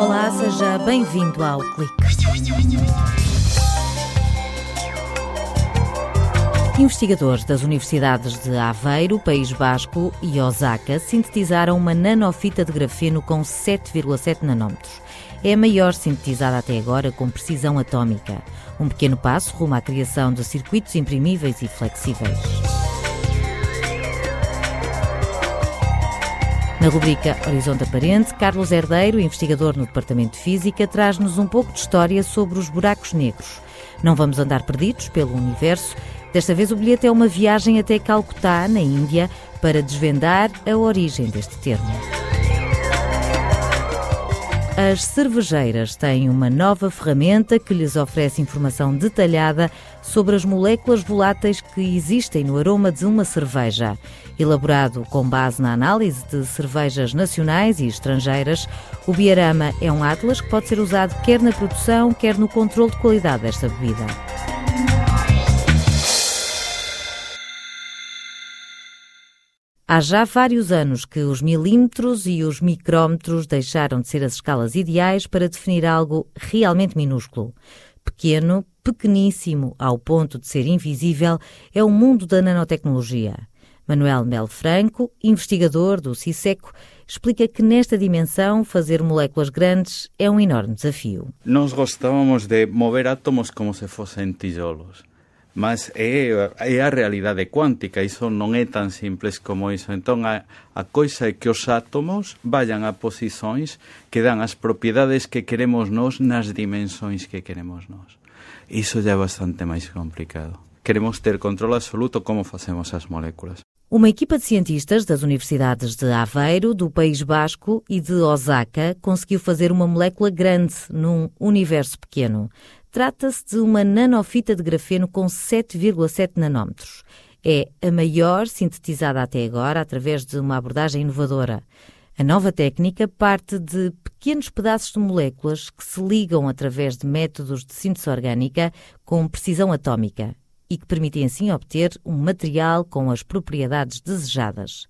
Olá, seja bem-vindo ao Clique. Investigadores das universidades de Aveiro, País Basco e Osaka sintetizaram uma nanofita de grafeno com 7,7 nanómetros. É a maior sintetizada até agora com precisão atómica. Um pequeno passo rumo à criação de circuitos imprimíveis e flexíveis. Na rubrica Horizonte Aparente, Carlos Herdeiro, investigador no Departamento de Física, traz-nos um pouco de história sobre os buracos negros. Não vamos andar perdidos pelo universo. Desta vez o bilhete é uma viagem até Calcutá, na Índia, para desvendar a origem deste termo. As cervejeiras têm uma nova ferramenta que lhes oferece informação detalhada sobre as moléculas voláteis que existem no aroma de uma cerveja. Elaborado com base na análise de cervejas nacionais e estrangeiras, o Biarama é um atlas que pode ser usado quer na produção, quer no controle de qualidade desta bebida. Há já vários anos que os milímetros e os micrómetros deixaram de ser as escalas ideais para definir algo realmente minúsculo. Pequeno, pequeníssimo, ao ponto de ser invisível, é o mundo da nanotecnologia. Manuel Mel Franco, investigador do CISECO, explica que nesta dimensão fazer moléculas grandes é um enorme desafio. Nós gostávamos de mover átomos como se fossem tijolos. mas é, é a realidade cuántica, iso non é tan simples como iso. Entón, a, a coisa é que os átomos vayan a posicións que dan as propiedades que queremos nós nas dimensões que queremos nós. Iso já é bastante máis complicado. Queremos ter control absoluto como facemos as moléculas. Uma equipa de cientistas das universidades de Aveiro, do País Basco e de Osaka conseguiu fazer uma molécula grande num universo pequeno. Trata-se de uma nanofita de grafeno com 7,7 nanómetros. É a maior sintetizada até agora através de uma abordagem inovadora. A nova técnica parte de pequenos pedaços de moléculas que se ligam através de métodos de síntese orgânica com precisão atómica e que permitem assim obter um material com as propriedades desejadas.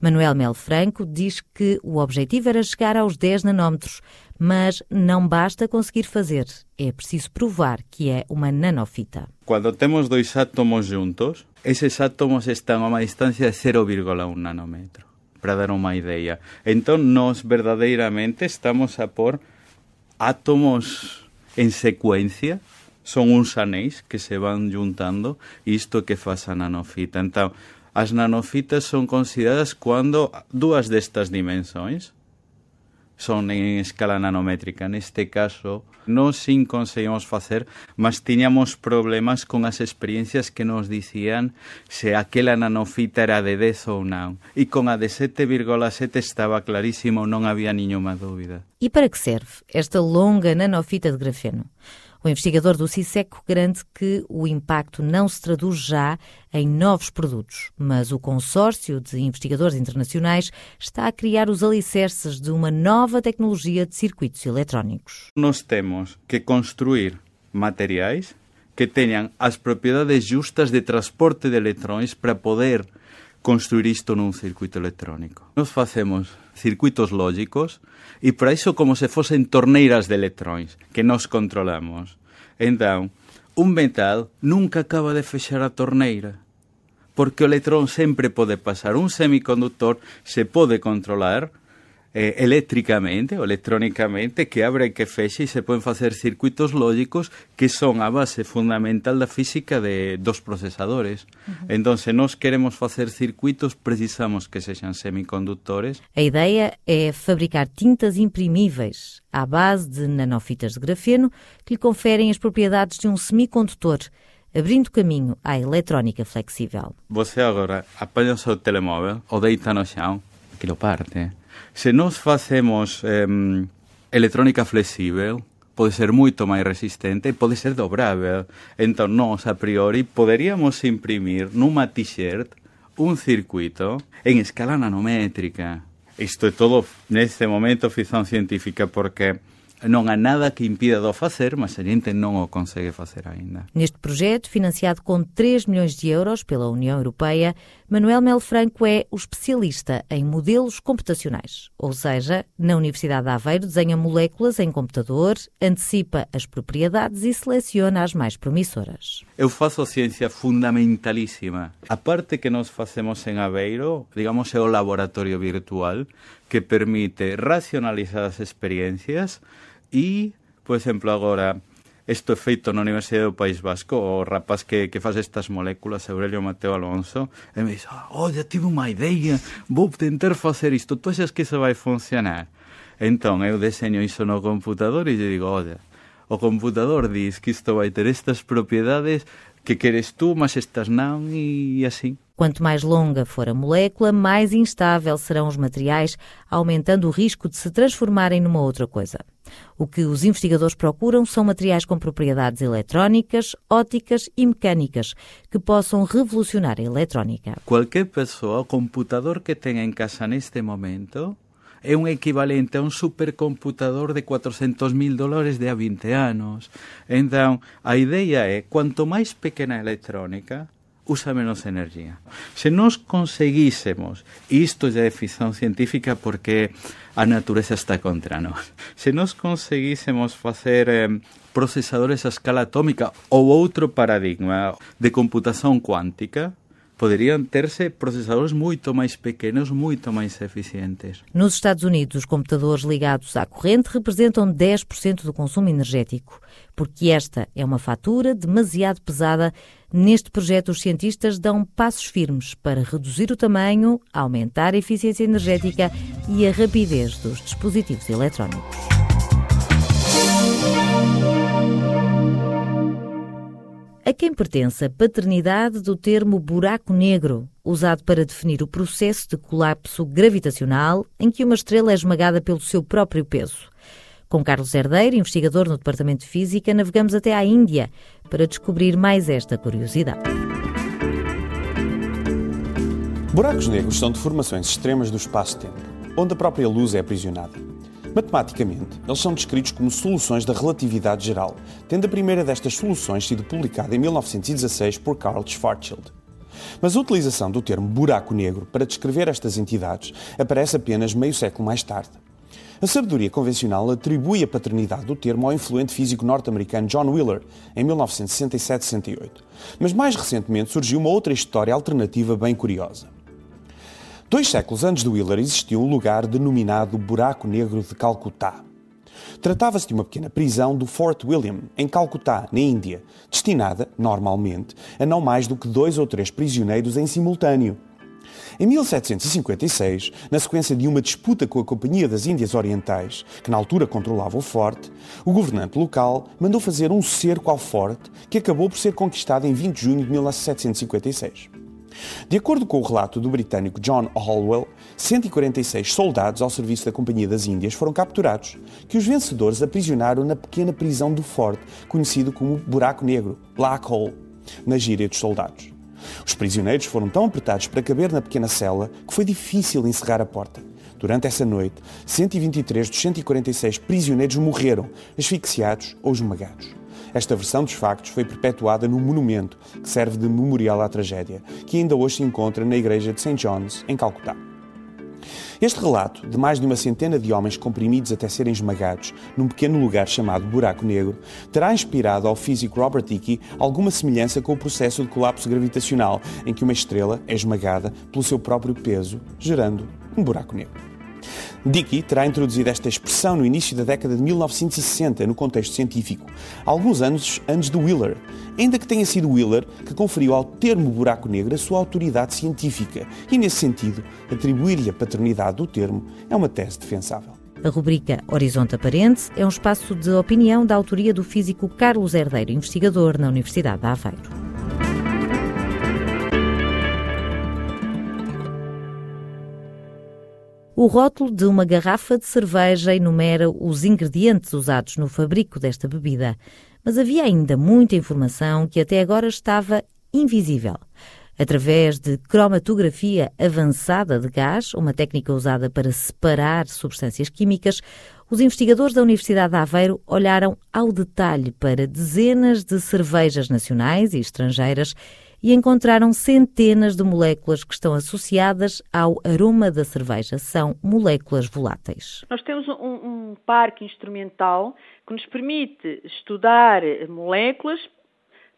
Manuel Mel Franco diz que o objetivo era chegar aos 10 nanómetros, mas não basta conseguir fazer, é preciso provar que é uma nanofita. Quando temos dois átomos juntos, esses átomos estão a uma distância de 0,1 nanômetro, para dar uma ideia. Então, nós verdadeiramente estamos a pôr átomos em sequência, são uns anéis que se vão juntando, isto que faz a nanofita. Então, as nanofitas son consideradas cando dúas destas dimensões son en escala nanométrica. Neste caso, non sin conseguimos facer, mas tiñamos problemas con as experiencias que nos dicían se aquela nanofita era de 10 ou non. E con a de 7,7 estaba clarísimo, non había niñoma dúbida. E para que serve esta longa nanofita de grafeno? O investigador do CISECO garante que o impacto não se traduz já em novos produtos, mas o consórcio de investigadores internacionais está a criar os alicerces de uma nova tecnologia de circuitos eletrónicos. Nós temos que construir materiais que tenham as propriedades justas de transporte de eletrões para poder construir isto num circuito eletrónico. Nós facemos circuitos lógicos e para iso como se fosen torneiras de electróns que nós controlamos. Então, un metal nunca acaba de fechar a torneira porque o electrón sempre pode pasar. Un semiconductor se pode controlar eh, eléctricamente ou electrónicamente que abre e que fexe e se poden facer circuitos lógicos que son a base fundamental da física de, dos procesadores. Uh -huh. Entón, se nós queremos facer circuitos, precisamos que sexan semicondutores. A ideia é fabricar tintas imprimíveis à base de nanofitas de grafeno que lhe conferem as propriedades de um semicondutor abrindo caminho à eletrónica flexível. Você agora apanha o seu telemóvel ou deita no chão, aquilo parte, Se nos facemos eh, electrónica flexível, pode ser moito máis resistente e pode ser dobrável. Entón, nós, a priori, poderíamos imprimir nunha t-shirt un circuito en escala nanométrica. Isto é todo neste momento ficción científica porque non há nada que impida de facer, mas a gente non o consegue facer ainda. Neste projeto, financiado com 3 milhões de euros pela União Europeia, Manuel Mel Franco é o especialista em modelos computacionais, ou seja, na Universidade de Aveiro desenha moléculas em computador, antecipa as propriedades e seleciona as mais promissoras. Eu faço ciência fundamentalíssima. A parte que nós fazemos em Aveiro, digamos, é o laboratório virtual que permite racionalizar as experiências e, por exemplo, agora isto é feito na Universidade do País Vasco, o rapaz que, que faz estas moléculas, Aurelio Mateo Alonso, e me diz, oh, já tive uma ideia, vou tentar fazer isto, tu achas que isso vai funcionar? Então, eu desenho isso no computador e digo, olha, o computador diz que isto vai ter estas propriedades que queres tu, mas estas não, e assim. Quanto mais longa for a molécula, mais instável serão os materiais, aumentando o risco de se transformarem numa outra coisa. O que os investigadores procuram são materiais com propriedades eletrónicas, óticas e mecânicas que possam revolucionar a eletrónica. Qualquer pessoa, computador que tenha em casa neste momento, é um equivalente a um supercomputador de 400 mil dólares de há 20 anos. Então, a ideia é, quanto mais pequena a eletrónica, usa menos energia. Se nós conseguíssemos, isto já é ficção científica porque a natureza está contra nós, se nós conseguíssemos fazer eh, processadores a escala atómica ou outro paradigma de computação quântica, poderiam ter-se processadores muito mais pequenos, muito mais eficientes. Nos Estados Unidos, os computadores ligados à corrente representam 10% do consumo energético. Porque esta é uma fatura demasiado pesada, neste projeto os cientistas dão passos firmes para reduzir o tamanho, aumentar a eficiência energética e a rapidez dos dispositivos eletrónicos. A quem pertence a paternidade do termo buraco negro, usado para definir o processo de colapso gravitacional em que uma estrela é esmagada pelo seu próprio peso. Com Carlos Herdeiro, investigador no Departamento de Física, navegamos até à Índia para descobrir mais esta curiosidade. Buracos negros são deformações extremas do espaço-tempo, onde a própria luz é aprisionada. Matematicamente, eles são descritos como soluções da relatividade geral, tendo a primeira destas soluções sido publicada em 1916 por Carl Schwarzschild. Mas a utilização do termo buraco negro para descrever estas entidades aparece apenas meio século mais tarde. A sabedoria convencional atribui a paternidade do termo ao influente físico norte-americano John Wheeler, em 1967-68. Mas mais recentemente surgiu uma outra história alternativa bem curiosa. Dois séculos antes de Wheeler existiu um lugar denominado Buraco Negro de Calcutá. Tratava-se de uma pequena prisão do Fort William, em Calcutá, na Índia, destinada, normalmente, a não mais do que dois ou três prisioneiros em simultâneo. Em 1756, na sequência de uma disputa com a Companhia das Índias Orientais, que na altura controlava o forte, o governante local mandou fazer um cerco ao forte que acabou por ser conquistado em 20 de junho de 1756. De acordo com o relato do britânico John Holwell, 146 soldados ao serviço da Companhia das Índias foram capturados, que os vencedores aprisionaram na pequena prisão do forte, conhecido como Buraco Negro, Black Hole, na gíria dos soldados. Os prisioneiros foram tão apertados para caber na pequena cela que foi difícil encerrar a porta. Durante essa noite, 123 dos 146 prisioneiros morreram, asfixiados ou esmagados. Esta versão dos factos foi perpetuada no monumento que serve de memorial à tragédia, que ainda hoje se encontra na igreja de St. John's, em Calcutá. Este relato, de mais de uma centena de homens comprimidos até serem esmagados num pequeno lugar chamado Buraco Negro, terá inspirado ao físico Robert Hickey alguma semelhança com o processo de colapso gravitacional, em que uma estrela é esmagada pelo seu próprio peso, gerando um buraco negro. Dickey terá introduzido esta expressão no início da década de 1960 no contexto científico, alguns anos antes de Wheeler, ainda que tenha sido Wheeler que conferiu ao termo buraco negro a sua autoridade científica e, nesse sentido, atribuir-lhe a paternidade do termo é uma tese defensável. A rubrica Horizonte Aparente é um espaço de opinião da autoria do físico Carlos Herdeiro, investigador na Universidade de Aveiro. O rótulo de uma garrafa de cerveja enumera os ingredientes usados no fabrico desta bebida, mas havia ainda muita informação que até agora estava invisível. Através de cromatografia avançada de gás, uma técnica usada para separar substâncias químicas, os investigadores da Universidade de Aveiro olharam ao detalhe para dezenas de cervejas nacionais e estrangeiras e encontraram centenas de moléculas que estão associadas ao aroma da cerveja. São moléculas voláteis. Nós temos um, um parque instrumental que nos permite estudar moléculas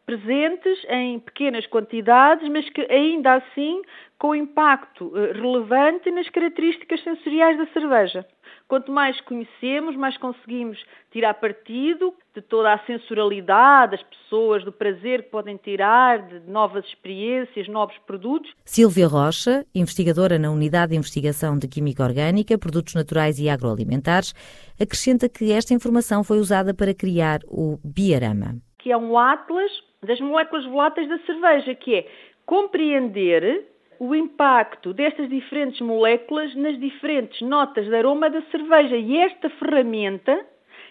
presentes em pequenas quantidades, mas que ainda assim com impacto eh, relevante nas características sensoriais da cerveja. Quanto mais conhecemos, mais conseguimos tirar partido de toda a sensorialidade das pessoas, do prazer que podem tirar de novas experiências, novos produtos. Silvia Rocha, investigadora na Unidade de Investigação de Química Orgânica, Produtos Naturais e Agroalimentares, acrescenta que esta informação foi usada para criar o Biarama. Que é um atlas das moléculas voláteis da cerveja, que é compreender o impacto destas diferentes moléculas nas diferentes notas de aroma da cerveja. E esta ferramenta,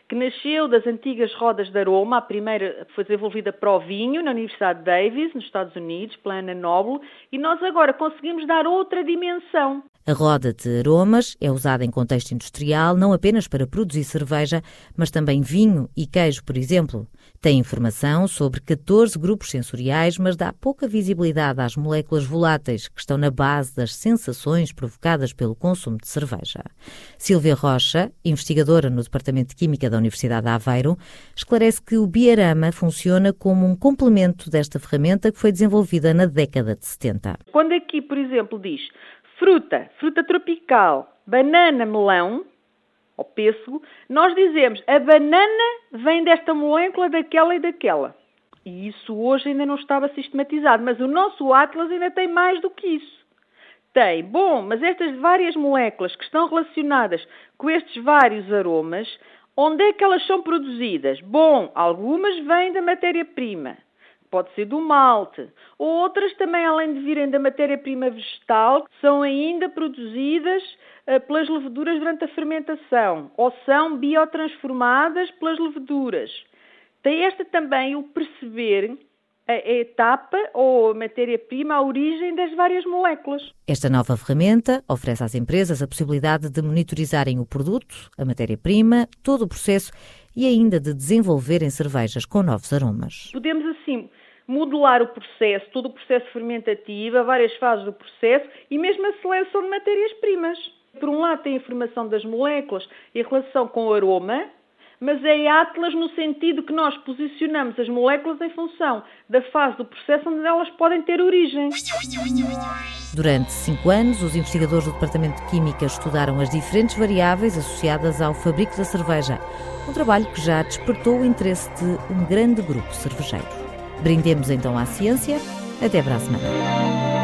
que nasceu das antigas rodas de aroma, a primeira foi desenvolvida para o vinho na Universidade de Davis, nos Estados Unidos, pela Ana Noble, e nós agora conseguimos dar outra dimensão. A roda de aromas é usada em contexto industrial não apenas para produzir cerveja, mas também vinho e queijo, por exemplo. Tem informação sobre 14 grupos sensoriais, mas dá pouca visibilidade às moléculas voláteis que estão na base das sensações provocadas pelo consumo de cerveja. Silvia Rocha, investigadora no Departamento de Química da Universidade de Aveiro, esclarece que o Biarama funciona como um complemento desta ferramenta que foi desenvolvida na década de 70. Quando aqui, por exemplo, diz fruta, fruta tropical, banana, melão, ou pêssego, nós dizemos a banana vem desta molécula, daquela e daquela. E isso hoje ainda não estava sistematizado, mas o nosso Atlas ainda tem mais do que isso. Tem, bom, mas estas várias moléculas que estão relacionadas com estes vários aromas, onde é que elas são produzidas? Bom, algumas vêm da matéria-prima, pode ser do malte, outras também, além de virem da matéria-prima vegetal, são ainda produzidas uh, pelas leveduras durante a fermentação, ou são biotransformadas pelas leveduras. Tem esta também o perceber a etapa ou a matéria-prima, a origem das várias moléculas. Esta nova ferramenta oferece às empresas a possibilidade de monitorizarem o produto, a matéria-prima, todo o processo e ainda de desenvolverem cervejas com novos aromas. Podemos assim modular o processo, todo o processo fermentativo, várias fases do processo e mesmo a seleção de matérias-primas. Por um lado tem a informação das moléculas e a relação com o aroma, mas é Atlas no sentido que nós posicionamos as moléculas em função da fase do processo onde elas podem ter origem. Durante cinco anos, os investigadores do Departamento de Química estudaram as diferentes variáveis associadas ao fabrico da cerveja, um trabalho que já despertou o interesse de um grande grupo cervejeiro. Brindemos então à ciência. Até para a semana.